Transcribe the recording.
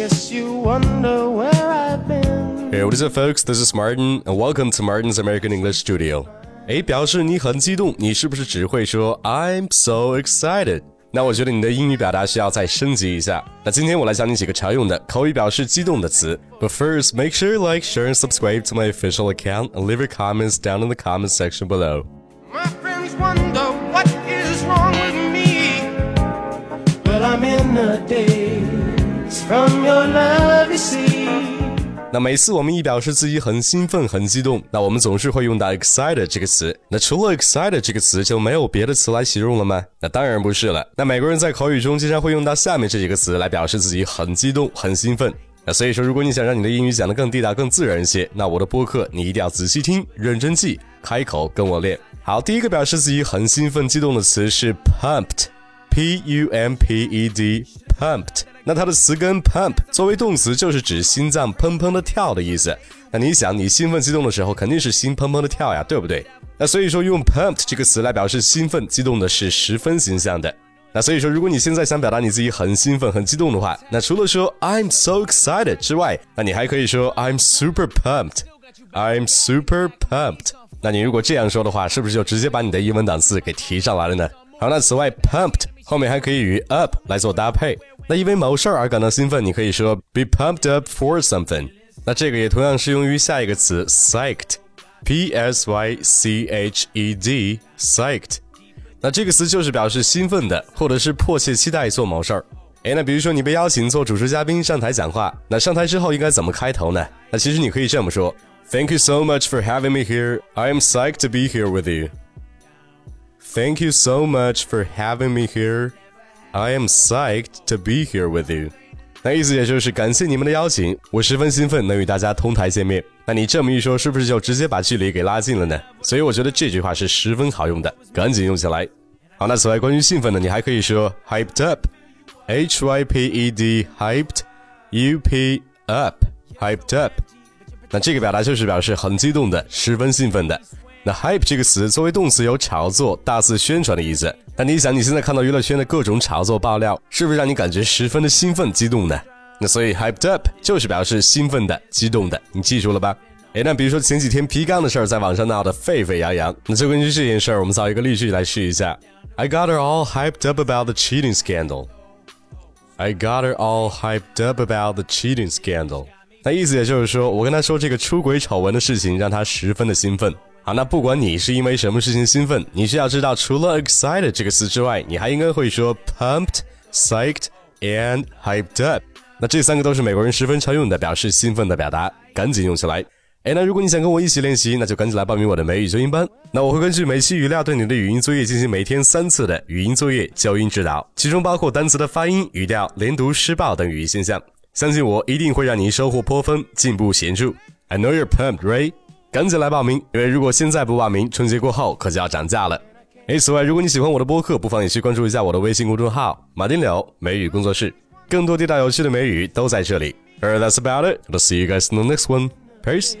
guess you wonder where I've been. Hey, what is up, folks? This is Martin, and welcome to Martin's American English Studio. 哎，表示你很激动，你是不是只会说 I'm so excited？那我觉得你的英语表达需要再升级一下。那今天我来教你几个常用的口语表示激动的词。But first, make sure you like, share, and subscribe to my official account, and leave your comments down in the comment section below. My friends wonder what is wrong with me. Well, I'm in a daze from your love, you see. 那每次我们一表示自己很兴奋、很激动，那我们总是会用到 excited 这个词。那除了 excited 这个词，就没有别的词来形容了吗？那当然不是了。那美国人在口语中经常会用到下面这几个词来表示自己很激动、很兴奋。那所以说，如果你想让你的英语讲得更地道、更自然一些，那我的播客你一定要仔细听、认真记，开口跟我练。好，第一个表示自己很兴奋、激动的词是 pumped，p u m p e d，pumped。那它的词根 pump 作为动词，就是指心脏砰砰的跳的意思。那你想，你兴奋激动的时候，肯定是心砰砰的跳呀，对不对？那所以说，用 pumped 这个词来表示兴奋激动的是十分形象的。那所以说，如果你现在想表达你自己很兴奋、很激动的话，那除了说 I'm so excited 之外，那你还可以说 I'm super pumped，I'm super pumped。那你如果这样说的话，是不是就直接把你的英文档次给提上来了呢？好，那此外，pumped 后面还可以与 up 来做搭配。那因为某事儿而感到兴奋，你可以说 be pumped up for something。那这个也同样适用于下一个词 psyched，p s y c h e d，psyched。那这个词就是表示兴奋的，或者是迫切期待做某事儿。哎，那比如说你被邀请做主持嘉宾上台讲话，那上台之后应该怎么开头呢？那其实你可以这么说：Thank you so much for having me here. I am psyched to be here with you. Thank you so much for having me here. I am psyched to be here with you。那意思也就是感谢你们的邀请，我十分兴奋能与大家同台见面。那你这么一说，是不是就直接把距离给拉近了呢？所以我觉得这句话是十分好用的，赶紧用起来。好，那此外关于兴奋呢，你还可以说 hyped up，h y p e d，hyped，u p up，hyped up。那这个表达就是表示很激动的，十分兴奋的。那 hype 这个词作为动词有炒作、大肆宣传的意思。那你想，你现在看到娱乐圈的各种炒作爆料，是不是让你感觉十分的兴奋、激动呢？那所以 hyped up 就是表示兴奋的、激动的，你记住了吧？哎，那比如说前几天皮缸的事儿在网上闹得沸沸扬扬，那就根据这件事儿，我们造一个例句来试一下。I got her all hyped up about the cheating scandal. I got her all hyped up about the cheating scandal. 那意思也就是说，我跟她说这个出轨丑闻的事情，让她十分的兴奋。好，那不管你是因为什么事情兴奋，你需要知道，除了 excited 这个词之外，你还应该会说 pumped、psyched and hyped up。那这三个都是美国人十分常用的表示兴奋的表达，赶紧用起来。哎，那如果你想跟我一起练习，那就赶紧来报名我的美语纠音班。那我会根据每期语料对你的语音作业进行每天三次的语音作业纠音指导，其中包括单词的发音、语调、连读、失爆等语义现象。相信我，一定会让你收获颇丰，进步显著。I know you're pumped, right? 赶紧来报名，因为如果现在不报名，春节过后可就要涨价了。哎，此外，如果你喜欢我的播客，不妨也去关注一下我的微信公众号“马丁柳美语工作室”，更多地道有趣的美语都在这里。Alright, that's about it. I'll see you guys in the next one. Peace.